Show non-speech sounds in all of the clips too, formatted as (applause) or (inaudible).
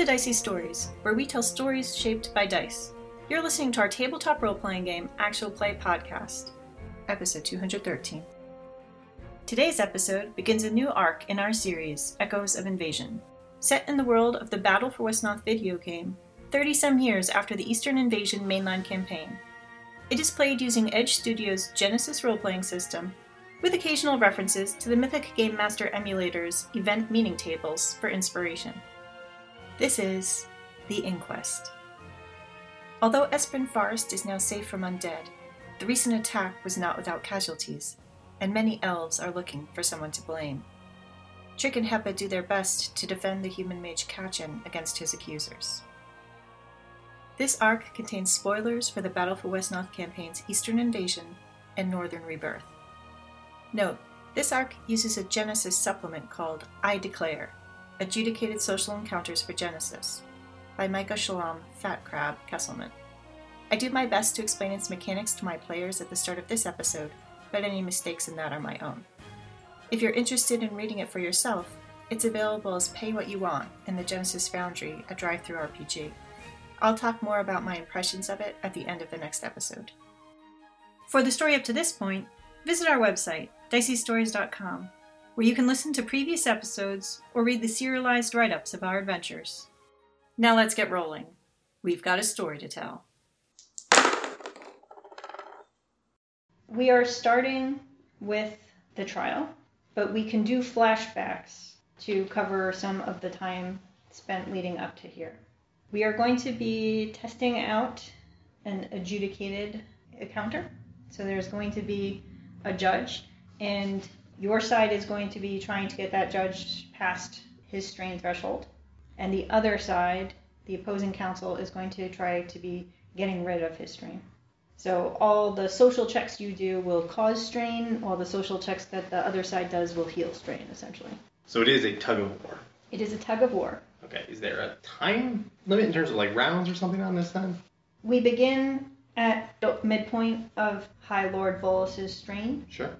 To Dicey Stories, where we tell stories shaped by dice. You're listening to our tabletop role playing game, Actual Play Podcast, episode 213. Today's episode begins a new arc in our series, Echoes of Invasion. Set in the world of the Battle for Wesnoth video game, 30 some years after the Eastern Invasion mainline campaign. It is played using Edge Studios' Genesys role playing system, with occasional references to the Mythic Game Master emulator's event meaning tables for inspiration. This is The Inquest. Although Espen Forest is now safe from undead, the recent attack was not without casualties, and many elves are looking for someone to blame. Tric and Heppa do their best to defend the human mage Kachen against his accusers. This arc contains spoilers for the Battle for Wesnoth campaign's Eastern Invasion and Northern Rebirth. Note, this arc uses a Genesys supplement called I Declare, Adjudicated Social Encounters for Genesys by Micah Shalom Fat Crab Kesselman. I do my best to explain its mechanics to my players at the start of this episode, but any mistakes in that are my own. If you're interested in reading it for yourself, it's available as Pay What You Want in the Genesys Foundry, a DriveThruRPG. I'll talk more about my impressions of it at the end of the next episode. For the story up to this point, visit our website, diceystories.com, where you can listen to previous episodes or read the serialized write ups of our adventures. Now let's get rolling. We've got a story to tell. We are starting with the trial, but we can do flashbacks to cover some of the time spent leading up to here. We are going to be testing out an adjudicated encounter. So there's going to be a judge, and your side is going to be trying to get that judge past his strain threshold, and the other side, the opposing counsel, is going to try to be getting rid of his strain. So all the social checks you do will cause strain, while the social checks that the other side does will heal strain, essentially. So it is a tug of war. It is a tug of war. Okay. Is there a time limit in terms of like rounds or something on this then? We begin at the midpoint of High Lord Volas's strain, Sure.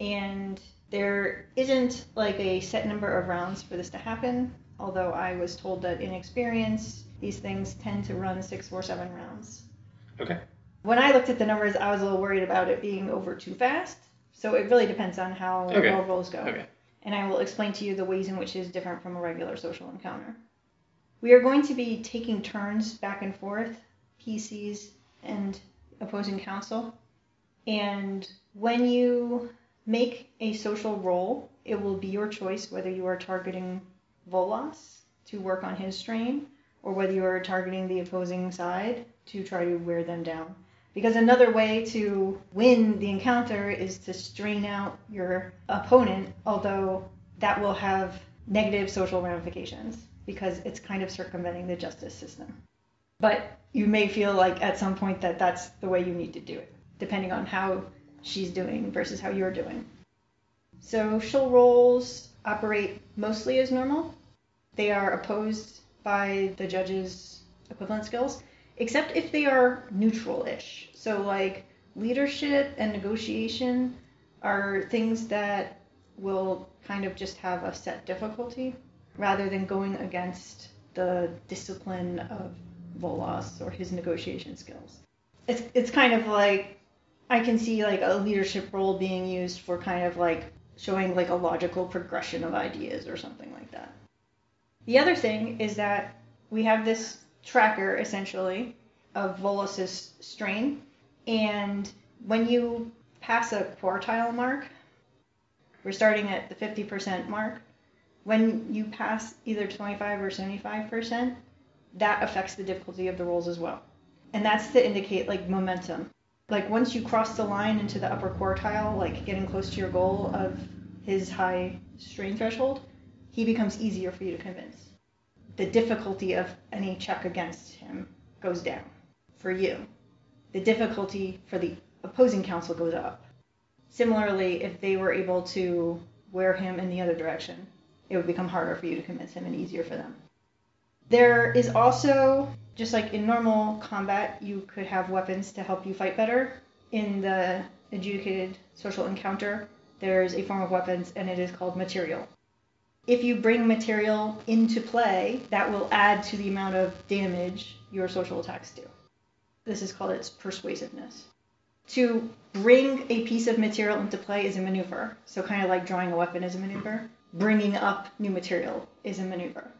and there isn't like a set number of rounds for this to happen. Although I was told that in experience, these things tend to run six or seven rounds. Okay. When I looked at the numbers, I was a little worried about it being over too fast. So it really depends on how Okay. all rolls go. Okay. And I will explain to you the ways in which it is different from a regular social encounter. We are going to be taking turns back and forth, PCs and opposing counsel. And when you make a social roll, it will be your choice whether you are targeting Volas to work on his strain or whether you are targeting the opposing side to try to wear them down. Because another way to win the encounter is to strain out your opponent, although that will have negative social ramifications because it's kind of circumventing the justice system. But you may feel like at some point that that's the way you need to do it, depending on how she's doing versus how you're doing. Social roles operate mostly as normal. They are opposed by the judge's equivalent skills, except if they are neutral ish. So, like leadership and negotiation are things that will kind of just have a set difficulty rather than going against the discipline of Volas or his negotiation skills. It's, it's kind of like I can see like a leadership role being used for kind of like showing like a logical progression of ideas or something like that. The other thing is that we have this tracker essentially of Volas's strain, and when you pass a quartile mark, we're starting at the 50% mark. When you pass either 25 or 75%, that affects the difficulty of the rolls as well. And that's to indicate like momentum. Like once you cross the line into the upper quartile, like getting close to your goal of his high strain threshold, he becomes easier for you to convince. The difficulty of any check against him goes down for you. The difficulty for the opposing counsel goes up. Similarly, if they were able to wear him in the other direction, it would become harder for you to convince him and easier for them. There is also, just like in normal combat, you could have weapons to help you fight better. In the adjudicated social encounter, there's a form of weapons and it is called material. If you bring material into play, that will add to the amount of damage your social attacks do. This is called its persuasiveness. To bring a piece of material into play is a maneuver. So, kind of like drawing a weapon is a maneuver, bringing up new material is a maneuver.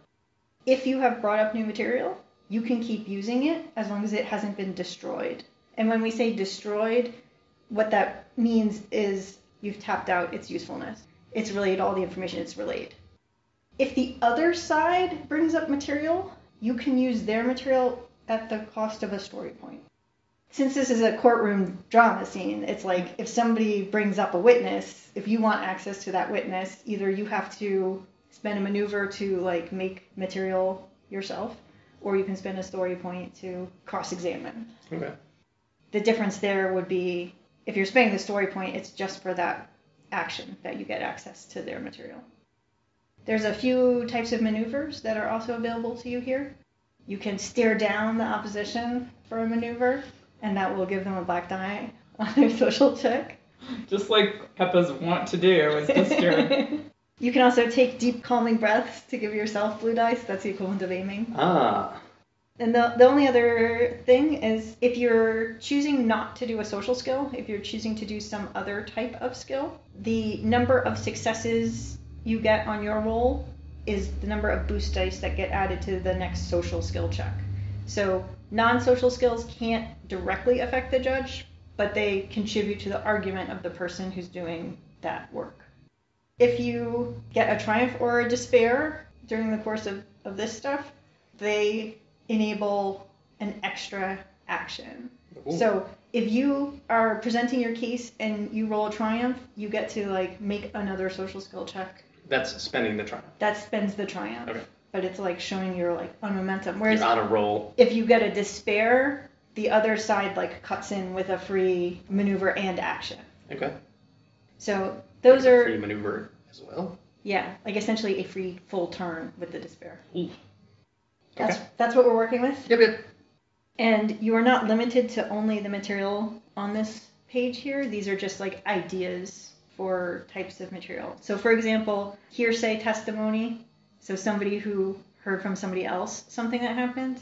If you have brought up new material, you can keep using it as long as it hasn't been destroyed. And when we say destroyed, what that means is you've tapped out its usefulness. It's relayed all the information it's relayed. If the other side brings up material, you can use their material at the cost of a story point. Since this is a courtroom drama scene, it's like if somebody brings up a witness, if you want access to that witness, either you have to spend a maneuver to like make material yourself, or you can spend a story point to cross-examine. Okay. The difference there would be if you're spending the story point, it's just for that action that you get access to their material. There's a few types of maneuvers that are also available to you here. You can stare down the opposition for a maneuver, and that will give them a black die (laughs) on their social check. Just like Heppa's want to do is just stare. (laughs) you can also take deep calming breaths to give yourself blue dice. That's the equivalent of aiming. Ah. And the, the only other thing is if you're choosing not to do a social skill, if you're choosing to do some other type of skill, the number of successes you get on your roll is the number of boost dice that get added to the next social skill check. So non social skills can't directly affect the judge, but they contribute to the argument of the person who's doing that work. If you get a triumph or a despair during the course of, of this stuff, they enable an extra action. Ooh. So if you are presenting your case and you roll a triumph, you get to like make another social skill check. That's spending the triumph. That spends the triumph. Okay. But it's like showing your like on momentum. Whereas You're on a roll. if you get a despair, the other side like cuts in with a free maneuver and action. Okay. So those are free maneuver as well. yeah, like essentially a free full turn with the despair. Ooh. That's Okay. that's what we're working with. Yep. Yep. And you are not limited to only the material on this page here. These are just like ideas for types of material. So, for example, hearsay testimony. So, somebody who heard from somebody else something that happened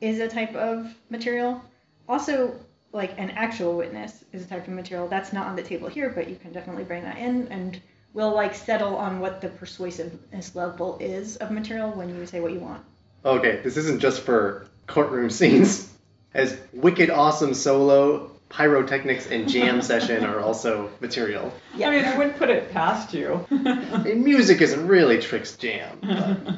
is a type of material. Also, like an actual witness is a type of material. That's not on the table here, but you can definitely bring that in and we'll like settle on what the persuasiveness level is of material when you say what you want. Okay, this isn't just for courtroom (laughs) scenes. As wicked awesome solo, pyrotechnics, and jam (laughs) session are also material. Yeah. I mean, I wouldn't put it past you. (laughs) And music isn't really Tric's jam. But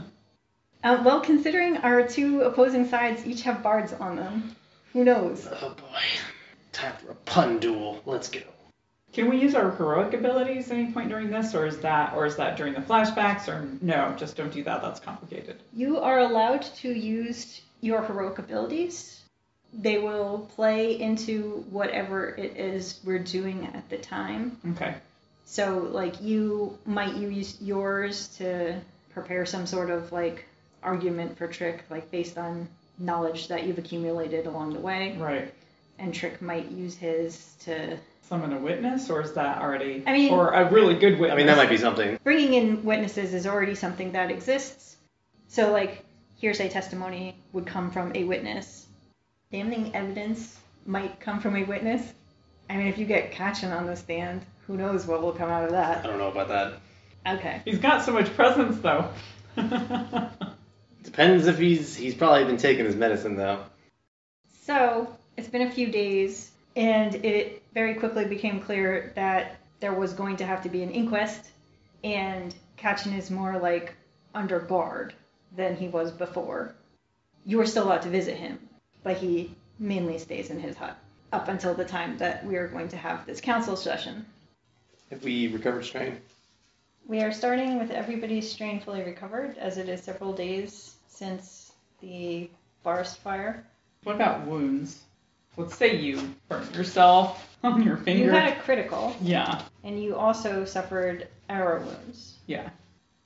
Uh, well, considering our two opposing sides each have bards on them, who knows? oh boy, time for a pun duel. Let's go. Can we use our heroic abilities at any point during this, or is that, or is that during the flashbacks, or no? Just don't do that. That's complicated. You are allowed to use your heroic abilities. They will play into whatever it is we're doing at the time. Okay. So, like, you might use yours to prepare some sort of like argument for Tric, like based on knowledge that you've accumulated along the way. Right. And Tric might use his to Summon a witness, or is that already? I mean- or a really good witness. I mean, that might be something. bringing in witnesses is already something that exists. So, like, hearsay testimony would come from a witness. Damning evidence might come from a witness. I mean, if you get Kachen on the stand, who knows what will come out of that? I don't know about that. Okay. He's got so much presence, though. (laughs) Depends if he's he's probably been taking his medicine though. So, it's been a few days, and it very quickly became clear that there was going to have to be an inquest, and Kachen is more like under guard than he was before. You are still allowed to visit him, but he mainly stays in his hut up until the time that we are going to have this council session. Have we recovered strain? We are starting with everybody's strain fully recovered, as it is several days since the forest fire. what about wounds? Let's say you burnt yourself (laughs) on your finger. You had a critical, yeah. and you also suffered arrow wounds. Yeah.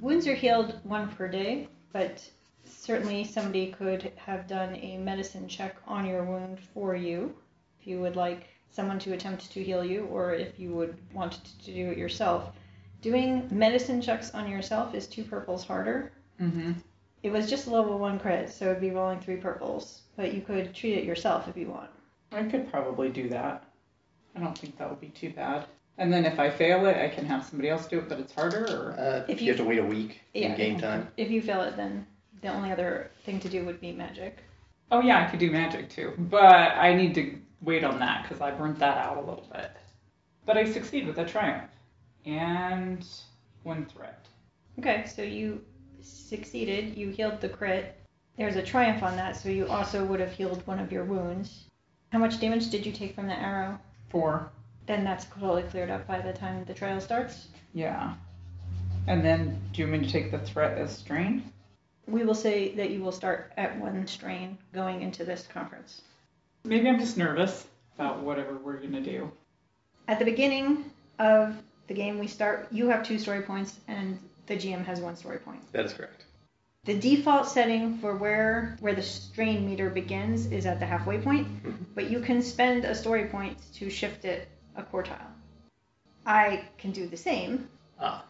Wounds are healed one per day, but certainly somebody could have done a medicine check on your wound for you if you would like someone to attempt to heal you or if you would want to do it yourself. Doing medicine checks on yourself is two purples harder. Mm-hmm. It was just a level one crit, so it'd be rolling three purples. But you could treat it yourself if you want. I could probably do that. I don't think that would be too bad. And then if I fail it, I can have somebody else do it, but it's harder. Or Uh, If you, you- have to wait a week Yeah. in game time. If you fail it, then the only other thing to do would be magic. oh yeah, I could do magic too, but I need to wait on that because I burnt that out a little bit. But I succeed with a triumph and one threat. Okay, so you succeeded. You healed the crit. There's a triumph on that, so you also would have healed one of your wounds. How much damage did you take from the arrow? Four. Then that's totally cleared up by the time the trial starts. Yeah. And then do you mean to take the threat as strain? We will say that you will start at one strain going into this conference. Maybe I'm just nervous about whatever we're gonna do. At the beginning of the game, we start. You have two story points, and the GM has one story point. That is correct. The default setting for where where the strain meter begins is at the halfway point, but you can spend a story point to shift it a quartile. I can do the same. Ah,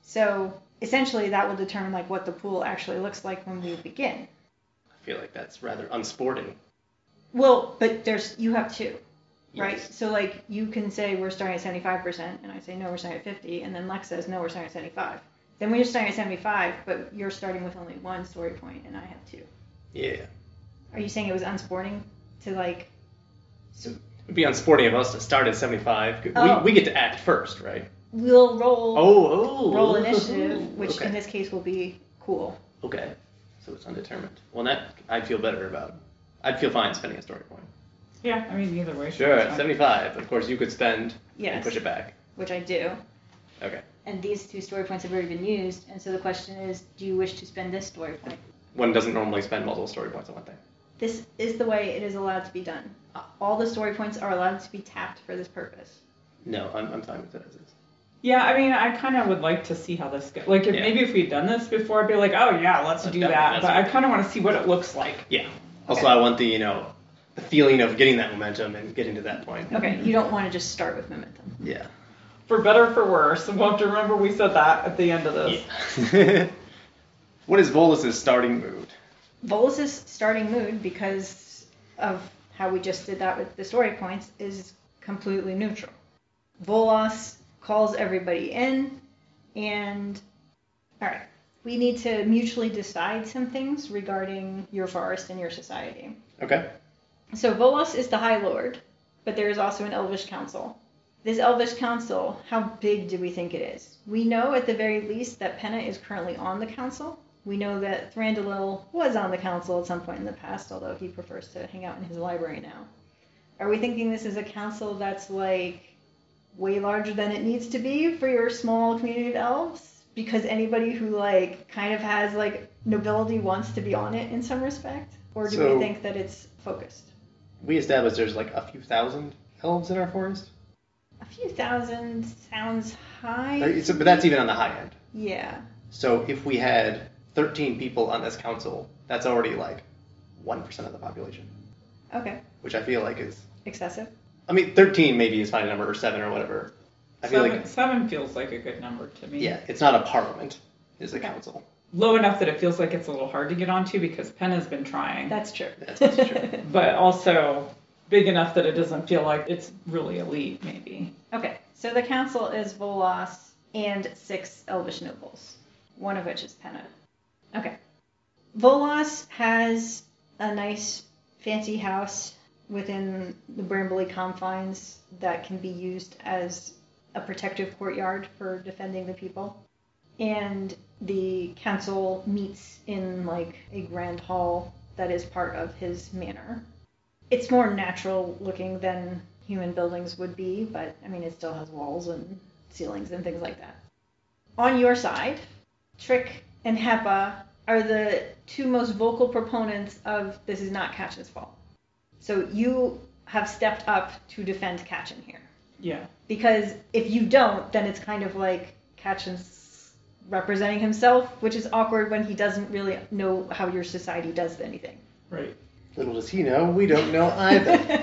So essentially, that will determine like what the pool actually looks like when we begin. I feel like that's rather unsporting. Well, but there's you have two, right? So like you can say we're starting at 75%, and I say no, we're starting at 50, and then Lex says no, we're starting at 75. Then we're starting at 75, but you're starting with only one story point, and I have two. Yeah. Are you saying it was unsporting to like? It'd be unsporting of us to start at 75. Oh. We, we get to act first, right? We'll roll Oh, oh. roll initiative, which okay. in this case will be cool. Okay. So it's undetermined. Well, that I'd feel better about. I'd feel fine spending a story point. Yeah, I mean either way. Sure, it's at fine. 75. Of course, you could spend and push it back. which I do. Okay. And these two story points have already been used, and so the question is, do you wish to spend this story point? One doesn't normally spend multiple story points on one thing. This is the way it is allowed to be done. Uh, all the story points are allowed to be tapped for this purpose. No, I'm, I'm fine with it as is. Yeah, I mean, I kind of would like to see how this goes. Like, if Yeah. maybe if we'd done this before, I'd be like, oh yeah, let's Let's do definitely- that. But I kind of want to see what it looks like. Yeah. Also, Okay. I want the you know the feeling of getting that momentum and getting to that point. Okay, you don't want to just start with momentum. Yeah. For better or for worse. We'll have to remember we said that at the end of this. Yeah. (laughs) what is Volas's starting mood? Volas's starting mood, because of how we just did that with the story points, is completely neutral. Volas calls everybody in, and all right, we need to mutually decide some things regarding your forest and your society. Okay. So Volas is the High Lord, but there is also an Elvish Council. This Elvish Council, how big do we think it is? We know at the very least that Penna is currently on the council. We know that Thranduil was on the council at some point in the past, although he prefers to hang out in his library now. Are we thinking this is a council that's like way larger than it needs to be for your small community of elves? Because anybody who like kind of has like nobility wants to be on it in some respect? Or do So- we think that it's focused? We established there's like a few thousand elves in our forest. A few thousand sounds high. So- but that's even on the high end. Yeah. So if we had 13 people on this council, that's already like 1% of the population, Okay. which I feel like is. Excessive. I mean, 13 maybe is fine a number, or 7 or whatever. I feel Seven, like, seven feels like a good number to me. yeah, it's not a parliament, it's a Okay. council. Low enough that it feels like it's a little hard to get onto because Penn has been trying. That's true. That's- that's true. (laughs) but also big enough that it doesn't feel like it's really elite, maybe. okay. So the council is Volas and six elvish nobles, one of which is Penna. Okay. Volas has a nice fancy house within the Brambly confines that can be used as a protective courtyard for defending the people. And the council meets in like a grand hall that is part of his manor. It's more natural looking than human buildings would be, but I mean, it still has walls and ceilings and things like that. On your side, Tric and Heppa are the two most vocal proponents of this is not Kachen's fault. So you have stepped up to defend Kachen here. Yeah. Because if you don't, then it's kind of like Kachen's representing himself, which is awkward when he doesn't really know how your society does anything. Right. Little does he know, we don't know either.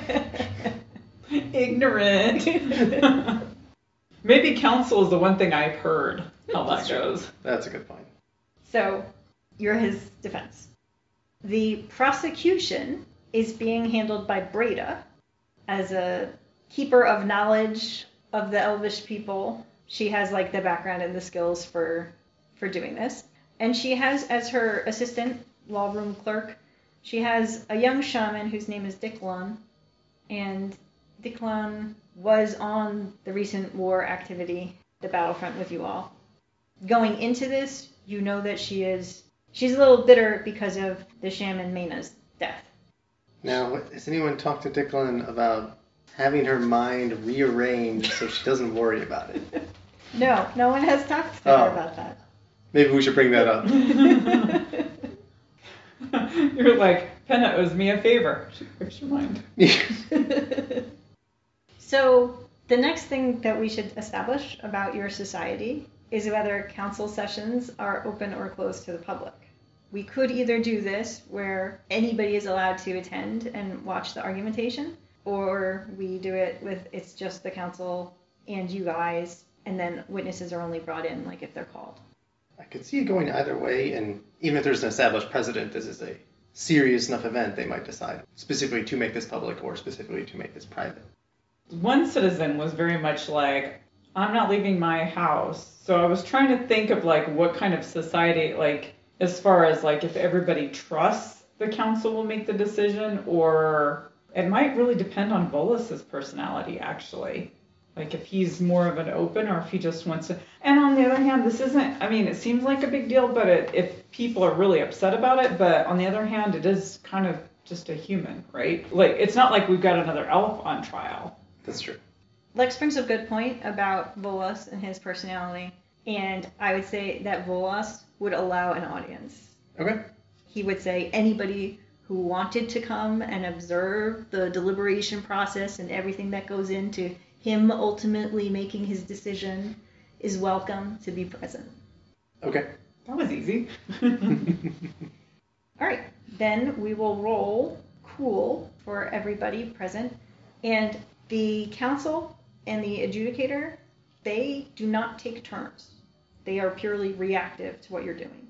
(laughs) Ignorant. (laughs) Maybe counsel is the one thing I've heard how that That's true. goes. That's a good point. So you're his defense. The prosecution is being handled by Breda as a keeper of knowledge of the elvish people. She has like the background and the skills for for doing this. And she has as her assistant, law room clerk, she has a young shaman whose name is Dicklon. And Dicklon was on the recent war activity, the battlefront with you all going into this, you know that she is she's a little bitter because of the shaman Mayna's death. Now, has anyone talked to Declan about having her mind rearranged so she doesn't worry about it? (laughs) No, no one has talked to Oh. her about that. Maybe we should bring that up. (laughs) (laughs) You're like, Penna owes me a favor. She breaks your mind. (laughs) so the next thing that we should establish about your society is whether council sessions are open or closed to the public. We could either do this where anybody is allowed to attend and watch the argumentation, or we do it with it's just the council and you guys, and then witnesses are only brought in like if they're called. I could see it going either way, and even if there's an established precedent, this is a serious enough event, they might decide specifically to make this public or specifically to make this private. One citizen was very much like, I'm not leaving my house. So I was trying to think of like what kind of society, like as far as like if everybody trusts the council will make the decision, or it might really depend on Volas's personality actually. Like if he's more of an open or if he just wants to. And on the other hand, this isn't, I mean, it seems like a big deal, but it, if people are really upset about it, but on the other hand, it is kind of just a human, right? Like it's not like we've got another elf on trial. That's true. Lex brings a good point about Volas and his personality, and I would say that Volas would allow an audience. Okay. He would say anybody who wanted to come and observe the deliberation process and everything that goes into him ultimately making his decision is welcome to be present. Okay. That was easy. (laughs) All right, then we will roll cool for everybody present. And the council and the adjudicator, they do not take turns. They are purely reactive to what you're doing.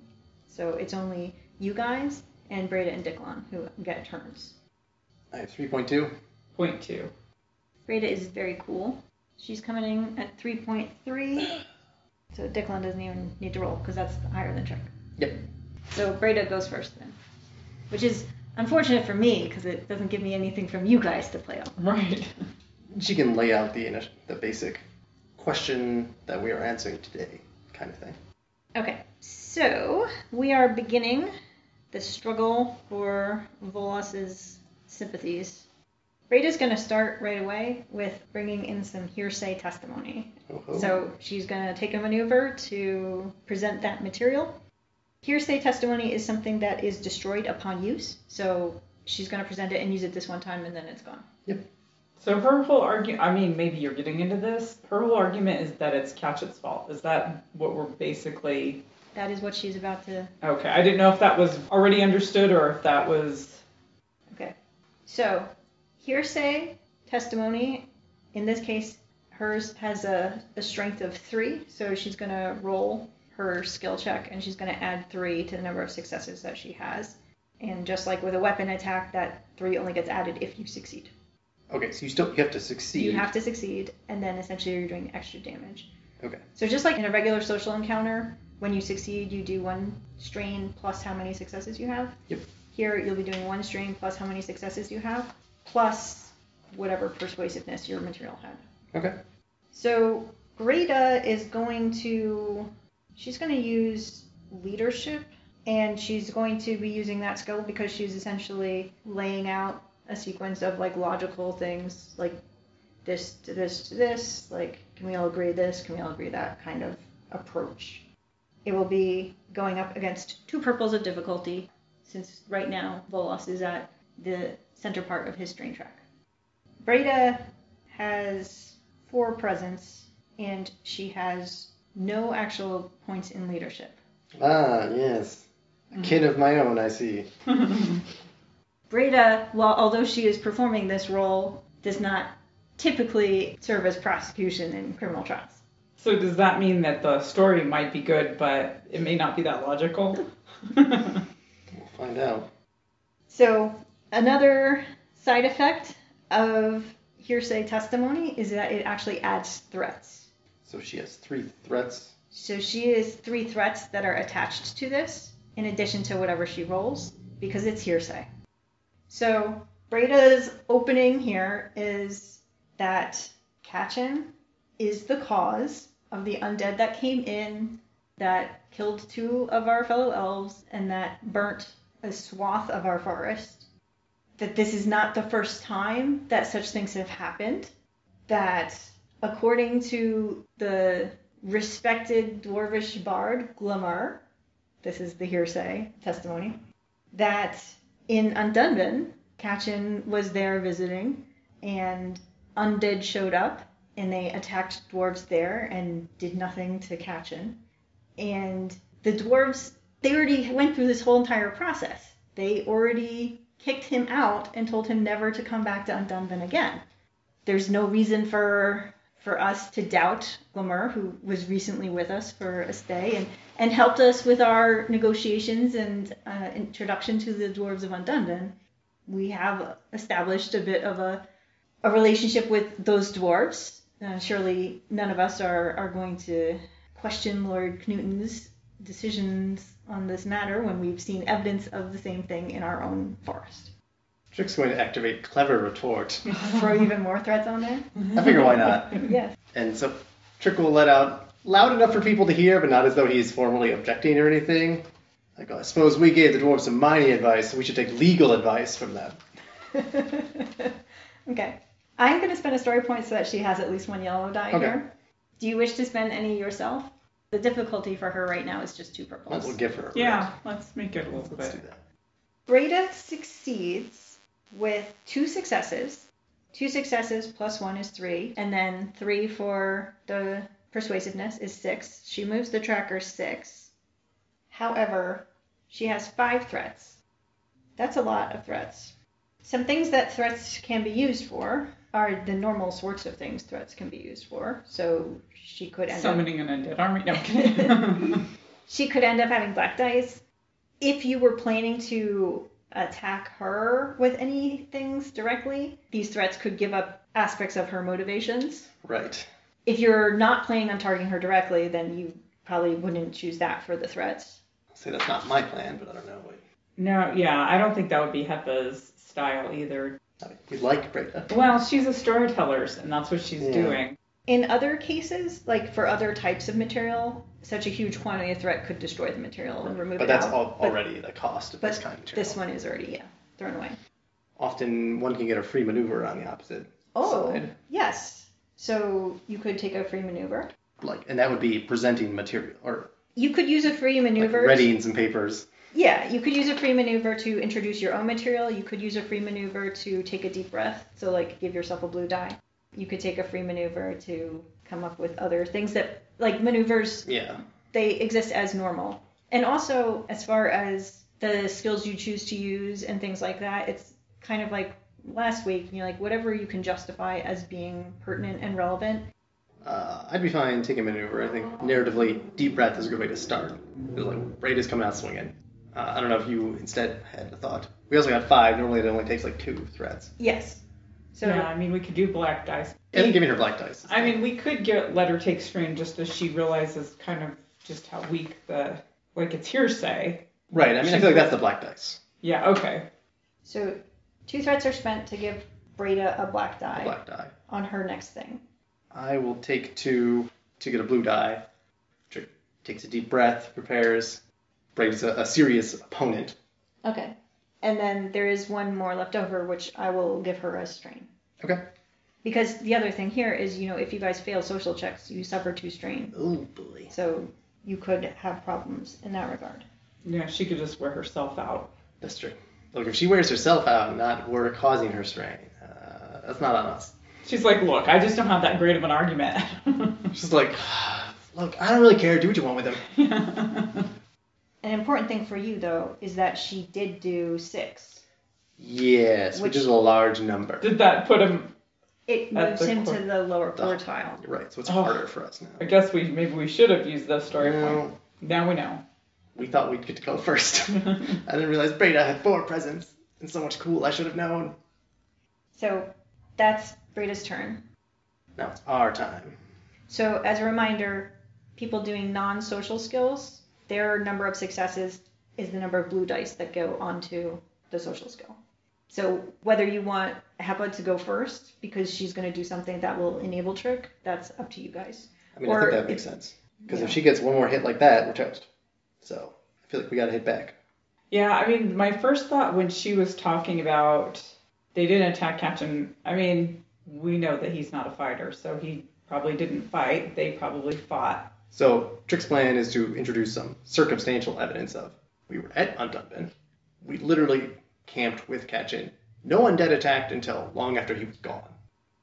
So it's only you guys and Breda and Dicklon who get turns. I have 3.2. Point two. Breda is very cool. She's coming in at 3.3. So Dicklon doesn't even need to roll because that's higher than Chuck. Yep. So Breda goes first then, which is unfortunate for me because it doesn't give me anything from you guys to play off. Right. (laughs) She can lay out the init- the basic question that we are answering today, kind of thing. Okay, so we are beginning the struggle for Volas's sympathies. Breda's going to start right away with bringing in some hearsay testimony. Oh. So she's going to take a maneuver to present that material. Hearsay testimony is something that is destroyed upon use. So she's going to present it and use it this one time and then it's gone. Yep. So her whole argument, I mean, maybe you're getting into this. Her whole argument is that it's Kachen's fault. Is that what we're basically. That is what she's about to. Okay, I didn't know if that was already understood or if that was. Okay. So hearsay testimony, in this case, hers has a, a strength of three. So she's going to roll her skill check and she's going to add three to the number of successes that she has. And just like with a weapon attack, that three only gets added if you succeed. Okay, so you still you have to succeed. You have to succeed, and then essentially you're doing extra damage. Okay. So just like in a regular social encounter, when you succeed, you do one strain plus how many successes you have. Yep. Here you'll be doing one strain plus how many successes you have, plus whatever persuasiveness your material had. Okay. So Breda is going to, she's going to use leadership, and she's going to be using that skill because she's essentially laying out a sequence of like logical things, like this to this to this, like can we all agree this, can we all agree that kind of approach. It will be going up against two purples of difficulty, since right now Volas is at the center part of his strain track. Breda has four presence, and she has no actual points in leadership. Ah, yes. A kid of my own, I see. (laughs) Breda, while although she is performing this role, does not typically serve as prosecution in criminal trials. So does that mean that the story might be good, but it may not be that logical? (laughs) We'll find out. So, another side effect of hearsay testimony is that it actually adds threats. So she has three threats. So, she has three threats that are attached to this, in addition to whatever she rolls, because it's hearsay. So, Breda's opening here is that Kachen is the cause of the undead that came in, that killed two of our fellow elves, and that burnt a swath of our forest. That this is not the first time that such things have happened. That according to the respected dwarvish bard Glimmer, this is the hearsay testimony, that in Undunban, Kachen was there visiting, and undead showed up, and they attacked dwarves there and did nothing to Kachen. And the dwarves, they already went through this whole entire process. They already kicked him out and told him never to come back to Undunban again. There's no reason for for us to doubt Glimmer, who was recently with us for a stay and, and helped us with our negotiations and uh, introduction to the dwarves of Undunban. We have established a bit of a, a relationship with those dwarves. Uh, surely none of us are, are going to question Lord Knuten's decisions on this matter when we've seen evidence of the same thing in our own forest. Tric's going to activate clever retort. (laughs) Throw even more threats on there? I figure why not. (laughs) Yes. And so Tric will let out loud enough for people to hear, but not as though he's formally objecting or anything. Like, oh, I suppose we gave the dwarves some mining advice, so we should take legal advice from them. (laughs) okay. I'm going to spend a story point so that she has at least one yellow die Okay. here. Do you wish to spend any yourself? The difficulty for her right now is just two Might purples. as well give her a yeah, let's make it a little Let's bit. do that. Breda succeeds with two successes. Two successes plus one is three, and then three for the persuasiveness is six. She moves the tracker six. However, she has five threats. That's a lot of threats. Some things that threats can be used for are the normal sorts of things threats can be used for. So she could end up Summoning an undead army. No, I'm (laughs) kidding. (laughs) she could end up having black dice. If you were planning to attack her with any things directly, these threats could give up aspects of her motivations. Right. If you're not planning on targeting her directly, then you probably wouldn't choose that for the threats. I'll say that's not my plan, but I don't know. Wait. no, yeah, I don't think that would be Heppa's style either. I mean, we like Breda. Well, she's a storyteller, and that's what she's Yeah. doing. In other cases, like for other types of material, such a huge quantity of threat could destroy the material and remove it. But it that's out. al- But- already the cost of this kind of material. This one is already yeah thrown away. Often one can get a free maneuver on the opposite Oh side. yes, so you could take a free maneuver. Like, and that would be presenting material or You could use a free like maneuver. readying some papers. Yeah, you could use a free maneuver to introduce your own material. You could use a free maneuver to take a deep breath, so like give yourself a blue die. You could take a free maneuver to come up with other things that like maneuvers Yeah. they exist as normal. And also as far as the skills you choose to use and things like that, it's kind of like last week, you know, like whatever you can justify as being pertinent and relevant. Uh, I'd be fine taking a maneuver. I think narratively, deep breath is a good way to start. It's like Braid is coming out swinging. Uh, I don't know if you instead had a thought. We also got five. Normally, it only takes like two threats. Yes. So yeah, I mean, we could do black dice. And giving her black dice. I mean, we could get let her take strain just as she realizes kind of just how weak the like it's hearsay. right. I mean, I feel like that's the black dice. Yeah. Okay. So two threats are spent to give Breda a black The die black die. on her next thing. I will take two to get a blue die. Takes a deep breath, prepares. Braid is a, a serious opponent. Okay. And then there is one more left over, which I will give her a strain. Okay. Because the other thing here is, you know, if you guys fail social checks, you suffer two strain. Oh boy. So you could have problems in that regard. Yeah, she could just wear herself out. That's true. Look, if she wears herself out, not we're causing her strain, uh, that's not on us. She's like, look, I just don't have that great of an argument. She's like, look, I don't really care. Do what you want with him. (laughs) An important thing for you, though, is that she did do six. Yes, which, Which- is a large number. Did that put him It At moves the him quar- to the lower The- quartile. You're right, so it's Oh. harder for us now. I guess we maybe we should have used this story point. Now we know. we thought we'd get to go (laughs) first. (laughs) I didn't realize Breda had four presents and so much cool I should have known. So that's Breda's turn. Now it's our time. So as a reminder, people doing non-social skills, their number of successes is the number of blue dice that go onto the social skill. So whether you want Heppa to go first because she's going to do something that will enable Tric, that's up to you guys. I mean, I think that makes if- sense. Because yeah. if she gets one more hit like that, we're toast. So I feel like we gotta hit back. Yeah, I mean, my first thought when she was talking about they didn't attack Captain, I mean, we know that he's not a fighter, so he probably didn't fight. They probably fought. So Tric's plan is to introduce some circumstantial evidence of we were at Undunban. We literally camped with Kachen. No undead attacked until long after he was gone.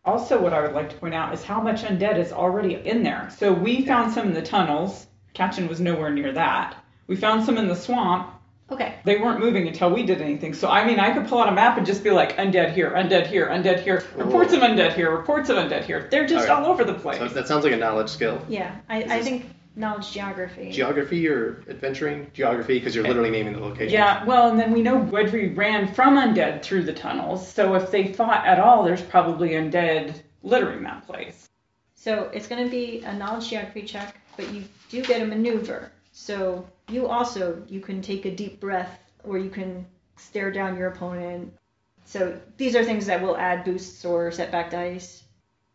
Also, what I would like to point out is how much undead is already in there. So we found some in the tunnels. Captain was nowhere near that. We found some in the swamp. Okay. They weren't moving until we did anything. So I mean, I could pull out a map and just be like, undead here, undead here, undead here, reports of undead here, reports of undead here. They're just All right. all over the place. So that sounds like a knowledge skill. Yeah, I, I think knowledge geography. Geography or adventuring? Geography, because you're literally naming the location. Yeah, well, and then we know Wedry ran from undead through the tunnels, so if they fought at all, there's probably undead littering that place. So it's going to be a knowledge geography check, but you do get a maneuver. So you also you can take a deep breath, or you can stare down your opponent. So these are things that will add boosts or setback dice.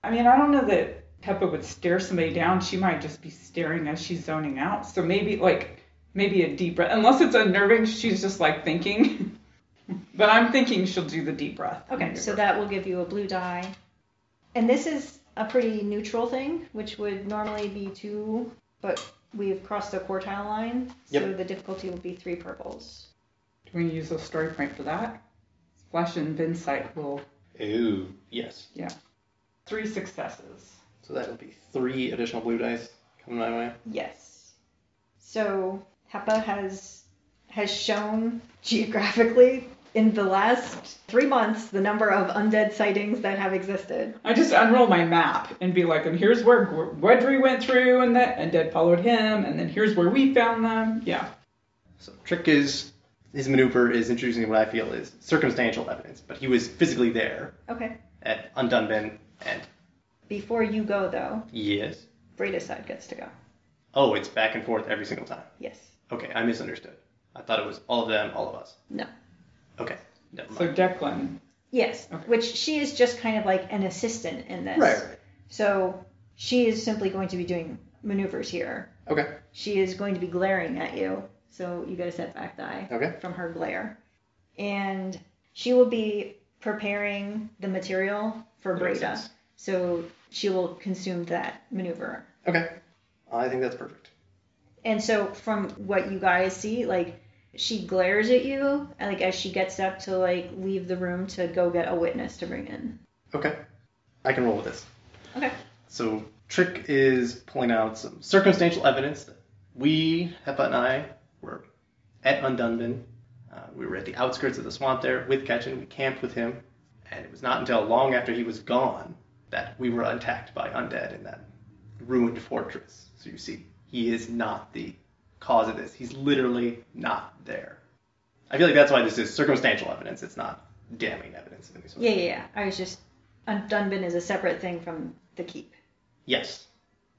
I mean, I don't know that Heppa would stare somebody down. She might just be staring as she's zoning out. So maybe, like, maybe a deep breath. Unless it's unnerving, she's just, like, thinking. (laughs) but I'm thinking she'll do the deep breath. Okay, so that will give you a blue die. And this is a pretty neutral thing, which would normally be two, but we've crossed the quartile line, so Yep. the difficulty will be three purples. Do we use a story point for that? Flash and insight will. Ooh, yes. Yeah. Three successes. So that'll be three additional blue dice coming my way. Yes. So Heppa has has shown geographically in the last three months the number of undead sightings that have existed. I just unroll my map and be like, and here's where Gw- Wedry went through, and that undead followed him, and then here's where we found them. Yeah. So Tric is his maneuver is introducing what I feel is circumstantial evidence, but he was physically there Okay. at Undunban and Before you go though, yes. Breda side gets to go. Oh, it's back and forth every single time. Yes. Okay, I misunderstood. I thought it was all of them, all of us. No. Okay, never So mind. Declan. Yes. Okay. Which she is just kind of like an assistant in this. Right, right. So she is simply going to be doing maneuvers here. Okay, She is going to be glaring at you, so you get a setback die. okay. from her glare. And she will be preparing the material for That makes Breda. sense. So she will consume that maneuver. Okay, I think that's perfect. And so from what you guys see, like she glares at you like as she gets up to like leave the room to go get a witness to bring in. Okay, I can roll with this. Okay. So Tric is pulling out some circumstantial evidence that we, Heppa and I, were at Undunban. Uh, we were at the outskirts of the swamp there with Kachen. We camped with him, and it was not until long after he was gone that we were attacked by undead in that ruined fortress. So you see, he is not the cause of this. He's literally not there. I feel like that's why this is circumstantial evidence. It's not damning evidence. of any sort. Yeah, yeah, yeah. I was just Undunban is a separate thing from the keep. Yes.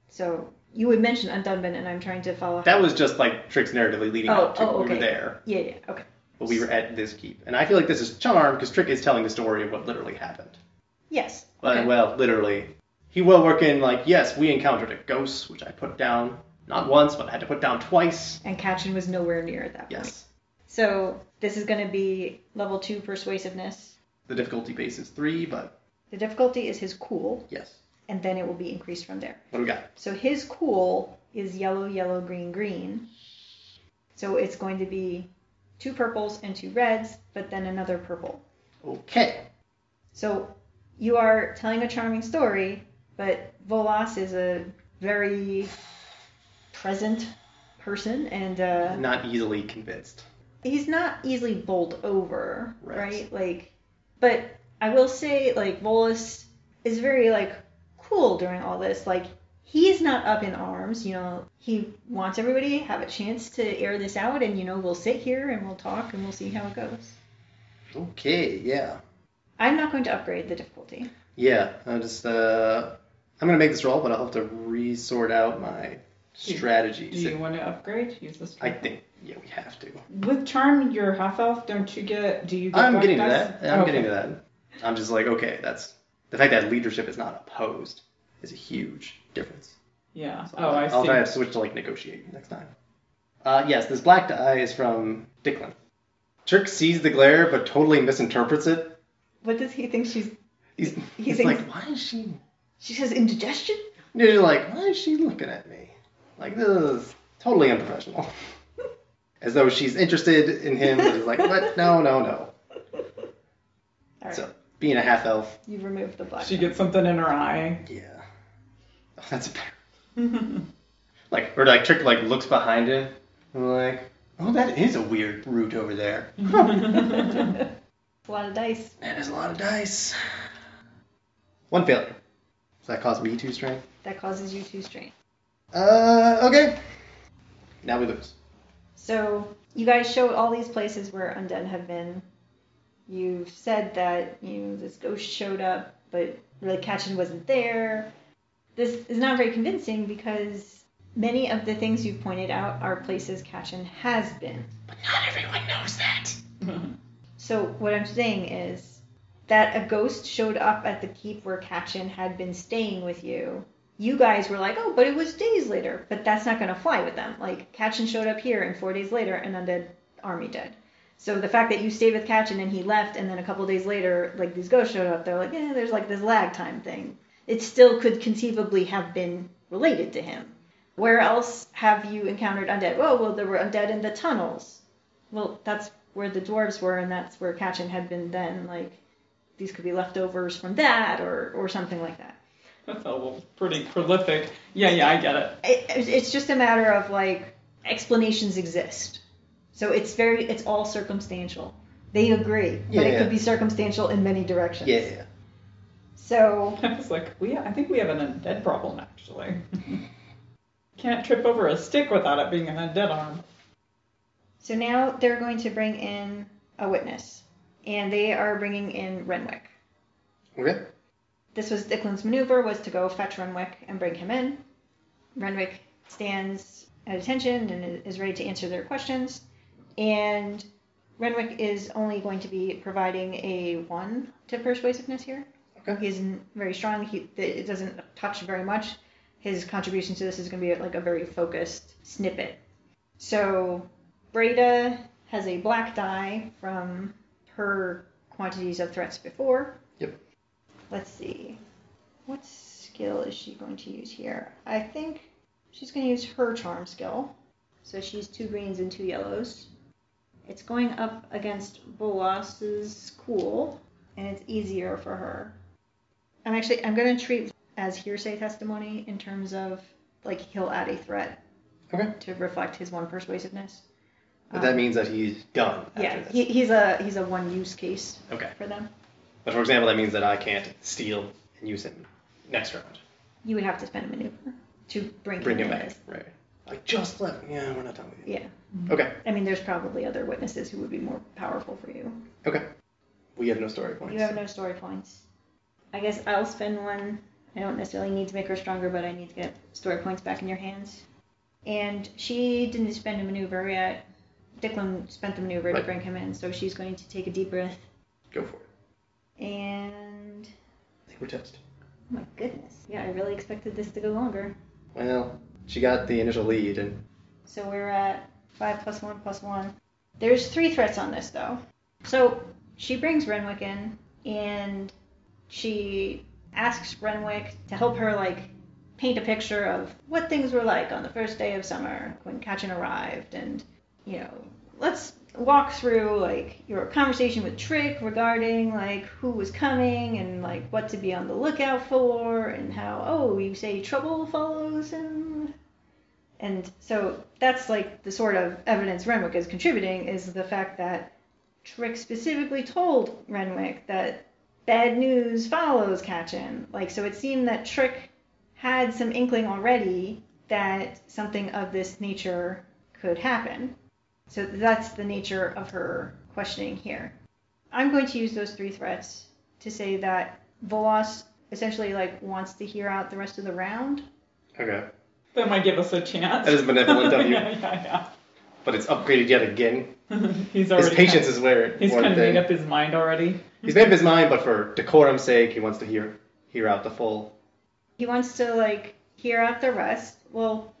So you would mention Undunban and I'm trying to follow That was just like Tric's narratively leading Oh, up to oh, oh we were there, Yeah, yeah, okay. but we were at this keep. And I feel like this is charmed because Tric is telling the story of what literally happened. Yes. But, okay. well, literally. He will work in, like, yes, we encountered a ghost, which I put down not once, but I had to put down twice. And Katrin was nowhere near at that point. Yes. So this is going to be level two persuasiveness. The difficulty base is three, but The difficulty is his cool, yes. and then it will be increased from there. What do we got? So his cool is yellow, yellow, green, green. So it's going to be two purples and two reds, but then another purple. Okay. So you are telling a charming story, but Volas is a very present person, and uh, Not easily convinced. he's not easily bowled over, Right. right? Like, but I will say, like, Volas is very like cool during all this. Like he's not up in arms, you know. He wants everybody to have a chance to air this out, and you know we'll sit here and we'll talk and we'll see how it goes. Okay, yeah. I'm not going to upgrade the difficulty. Yeah, I'm just uh, I'm gonna make this roll, but I'll have to resort out my strategy. Do you want to upgrade? Use this. I think yeah, we have to. With charm, you're half elf. Don't you get? Do you get? I'm black getting to that. I'm Okay. getting to that. I'm just like, okay, that's the fact that leadership is not opposed is a huge difference. Yeah. So Oh, I'll, I I'll try to switch to like negotiate next time. Uh, yes, this black die is from Dicklin. Tric sees the glare but totally misinterprets it. What does he think she's? He's, He he's thinks- like, why is she? She says indigestion. You're like, why is she looking at me? Like this is totally unprofessional. (laughs) As though she's interested in him, but he's like, what? No, no, no. All right, So being a half elf, you remove the black. She gets something in her eye. yeah, oh, that's a better. (laughs) Like, or like Tric like looks behind him, and like, oh, that is a weird root over there. (laughs) a lot of dice. That is a lot of dice. One failure. Does that cause me two strength? That causes you two strain. Uh, okay. Now we lose. So you guys showed all these places where undead have been. You've said that you know this ghost showed up, but really Kachen wasn't there. This is not very convincing because many of the things you've pointed out are places Kachen has been. But not everyone knows that. (laughs) So what I'm saying is that a ghost showed up at the keep where Kachen had been staying with you. You guys were like, oh, but it was days later. But that's not going to fly with them. Like Kachen showed up here, and four days later, an undead army dead. So the fact that you stayed with Kachen and he left, and then a couple days later, like these ghosts showed up, they're like, yeah, there's like this lag time thing. It still could conceivably have been related to him. Where else have you encountered undead? Oh, well, there were undead in the tunnels. Well, that's where the dwarves were, and that's where Kachen had been then. Like, these could be leftovers from that, or or something like that. (laughs) Oh, That's all pretty prolific. Yeah, yeah, I get it. It, it's just a matter of like explanations exist. So it's very, it's all circumstantial. They agree, but it Yeah. could be circumstantial in many directions. Yeah. yeah. So (laughs) I was like, we, I think we have an undead problem actually. (laughs) Can't trip over a stick without it being an undead arm. So now they're going to bring in a witness, and they are bringing in Renwick. Okay. This was Dicklin's maneuver was to go fetch Renwick and bring him in. Renwick stands at attention and is ready to answer their questions, and Renwick is only going to be providing a one to persuasiveness here. Okay. He isn't very strong. He it doesn't touch very much. His contribution to this is going to be like a very focused snippet. So Breda has a black die from her quantities of threats before. Yep. Let's see. What skill is she going to use here? I think she's going to use her charm skill. So she's two greens and two yellows. It's going up against Volas's cool, and it's easier for her. I'm actually I'm going to treat as hearsay testimony in terms of like he'll add a threat Okay. to reflect his one persuasiveness. But that Um, means that he's done. After yeah, This. he, he's a he's a one use case Okay. for them. But for example, that means that I can't steal and use him next round. You would have to spend a maneuver to bring, Bring him, him in back. as- Right. I just left. Yeah, we're not done with you. Yeah, mm-hmm. Okay. I mean, there's probably other witnesses who would be more powerful for you. Okay. We have no story points. You have no story points. I guess I'll spend one. I don't necessarily need to make her stronger, but I need to get story points back in your hands. And she didn't spend a maneuver yet. Dicklin spent the maneuver to bring him in, so she's going to take a deep breath. Go for it. And I think we're toast. oh my goodness, yeah, I really expected this to go longer. Well, she got the initial lead, and So we're at five plus one plus one. There's three threats on this though. So she brings Renwick in and she asks Renwick to help her like paint a picture of what things were like on the first day of summer when Kachen arrived and you know, let's walk through like your conversation with Tric regarding like who was coming and like what to be on the lookout for and how oh you say trouble follows him and so that's like the sort of evidence Renwick is contributing is the fact that Tric specifically told Renwick that bad news follows Kachen. Like, so it seemed that Tric had some inkling already that something of this nature could happen. So that's the nature of her questioning here. I'm going to use those three threats to say that Volas essentially like wants to hear out the rest of the round. Okay. That might give us a chance. That is benevolent of you. (laughs) yeah, yeah, But it's upgraded yet again. yeah. (laughs) he's His patience kind is where He's kind of than- made up his mind already. He's made up his mind, but for decorum's sake, he wants to hear hear out the full. He wants to like hear out the rest. Well,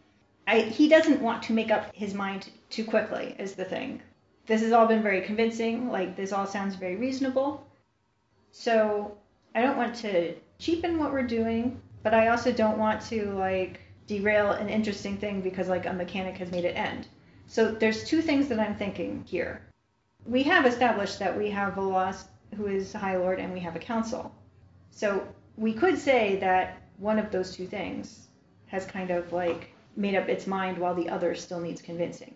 I, he doesn't want to make up his mind too quickly. Is the thing. This has all been very convincing. Like this all sounds very reasonable. So I don't want to cheapen what we're doing, but I also don't want to like derail an interesting thing because like a mechanic has made it end. So there's two things that I'm thinking here. We have established that we have Volas, who is High Lord, and we have a council. So we could say that one of those two things has kind of like made up its mind while the other still needs convincing.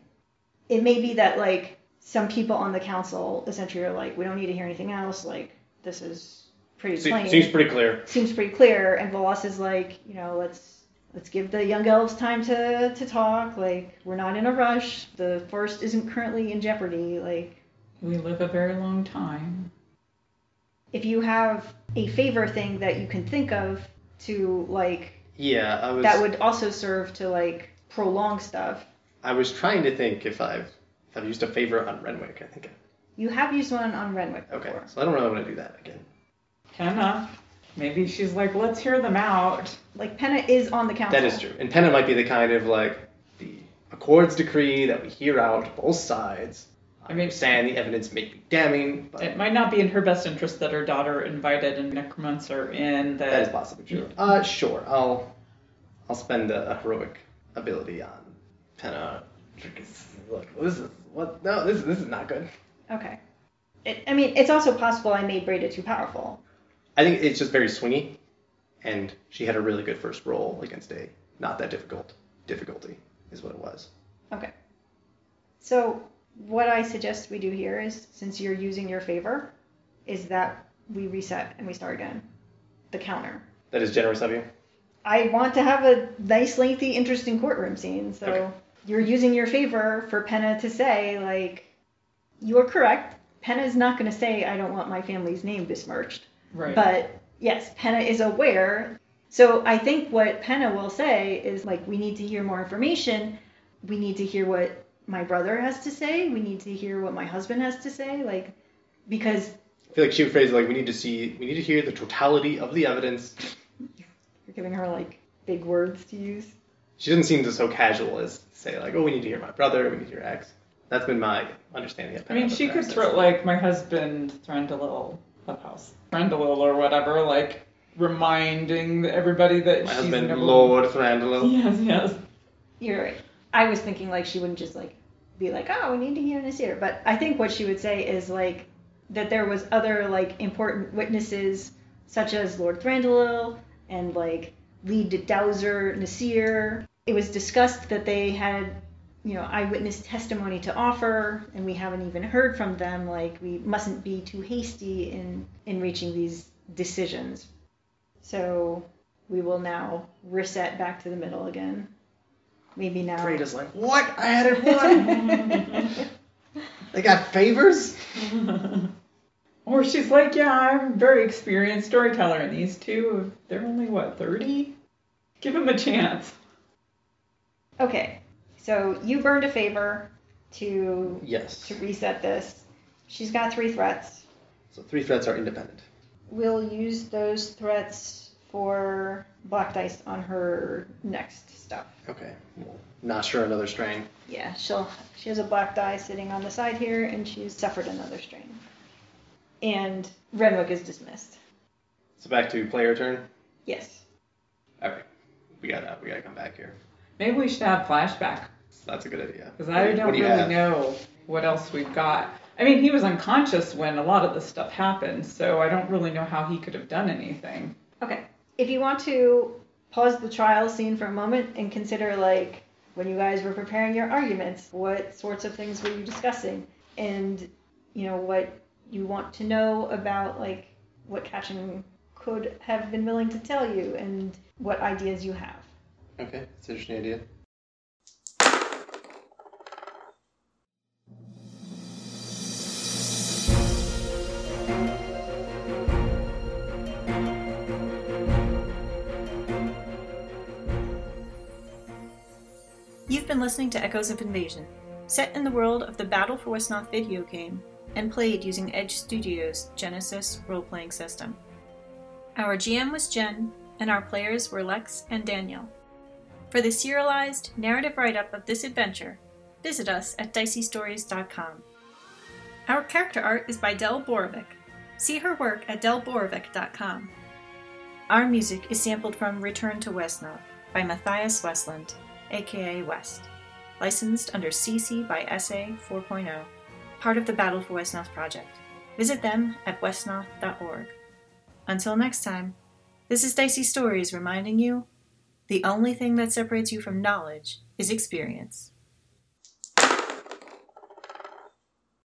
It may be that like some people on the council essentially are like, we don't need to hear anything else. Like this is pretty plain. Seems pretty clear. Seems pretty clear. And Volas is like, you know, let's let's give the young elves time to to talk. Like we're not in a rush. The forest isn't currently in jeopardy. Like We live a very long time. if you have a favor thing that you can think of to like Yeah, I was. that would also serve to like prolong stuff. I was trying to think if I've if I've used a favor on Renwick. I think. You have used one on Renwick before. Okay, so I don't really want to do that again. Penna. Maybe she's like, let's hear them out. Like Penna is on the council. That is true. And Penna might be the kind of like the Accords decree that we hear out both sides. I I mean- saying the evidence may be damning, but It might not be in her best interest that her daughter invited a necromancer in that is that. possibly true. Uh, sure. I'll I'll spend a, a heroic ability on Penna. Look, this is what? No, this this is not good. Okay. It, I mean, it's also possible I made Breda too powerful. I think it's just very swingy, and she had a really good first roll against a not that difficult difficulty, is what it was. Okay. So what I suggest we do here is, since you're using your favor, is that we reset and we start again. The counter. That is generous of you. I want to have a nice, lengthy, interesting courtroom scene. So Okay. You're using your favor for Penna to say, like, you're correct. Penna is not going to say, I don't want my family's name besmirched. Right. But yes, Penna is aware. So I think what Penna will say is, like, we need to hear more information. We need to hear what my brother has to say. We need to hear what my husband has to say. Like, because I feel like she would phrase it like we need to see, we need to hear the totality of the evidence. you're giving her, like, big words to use. She doesn't seem to so casual as to say like, oh, we need to hear my brother, we need to hear X. That's been my understanding of I mean, she could throw like my husband Thranduil clubhouse, Thranduil or whatever, like reminding everybody that my she's husband, never. Lord Thranduil. Yes, yes. You're right. I was thinking, like, she wouldn't just, like, be like, oh, we need to hear this here. But I think what she would say is, like, that there was other, like, important witnesses, such as Lord Thranduil and, like, Lee Dowser Nasir. It was discussed that they had, you know, eyewitness testimony to offer, and we haven't even heard from them. Like, we mustn't be too hasty in, in reaching these decisions. So we will now reset back to the middle again. Maybe now. Breda's like, what? I had it won. (laughs) they got favors? or she's like, yeah, I'm a very experienced storyteller, and these two, they're only what, 30? Give them a chance. Okay, so you burned a favor to Yes. to reset this. She's got three threats. So three threats are independent. We'll use those threats for black dice on her next stuff. Okay. Well, not sure another strain. Yeah, she'll she has a black die sitting on the side here, and she's suffered another strain. And Renwick is dismissed. So back to player turn. Yes. Okay. We gotta we gotta come back here. Maybe we should have flashback, That's a good idea. because I do you- don't what do really have? know what else we've got. I mean, he was unconscious when a lot of this stuff happened, so I don't really know how he could have done anything. Okay. If you want to pause the trial scene for a moment and consider like when you guys were preparing your arguments, what sorts of things were you discussing? And you know what you want to know about like what Kachen could have been willing to tell you and what ideas you have. Okay, it's an interesting idea. You've been listening to Echoes of Invasion, set in the world of the Battle for Wesnoth video game and played using Edge Studios' Genesys role playing system. Our GM was Jen, and our players were Lex and Daniel. For the serialized narrative write up of this adventure, visit us at diceystories.com. Our character art is by Del Borovic. See her work at delborovic.com. Our music is sampled from Return to Wesnoth by Matthias Westlund, aka West, licensed under CC by SA 4.0, part of the Battle for Wesnoth project. Visit them at wesnoth.org. Until next time, this is Dicey Stories reminding you the only thing that separates you from knowledge is experience.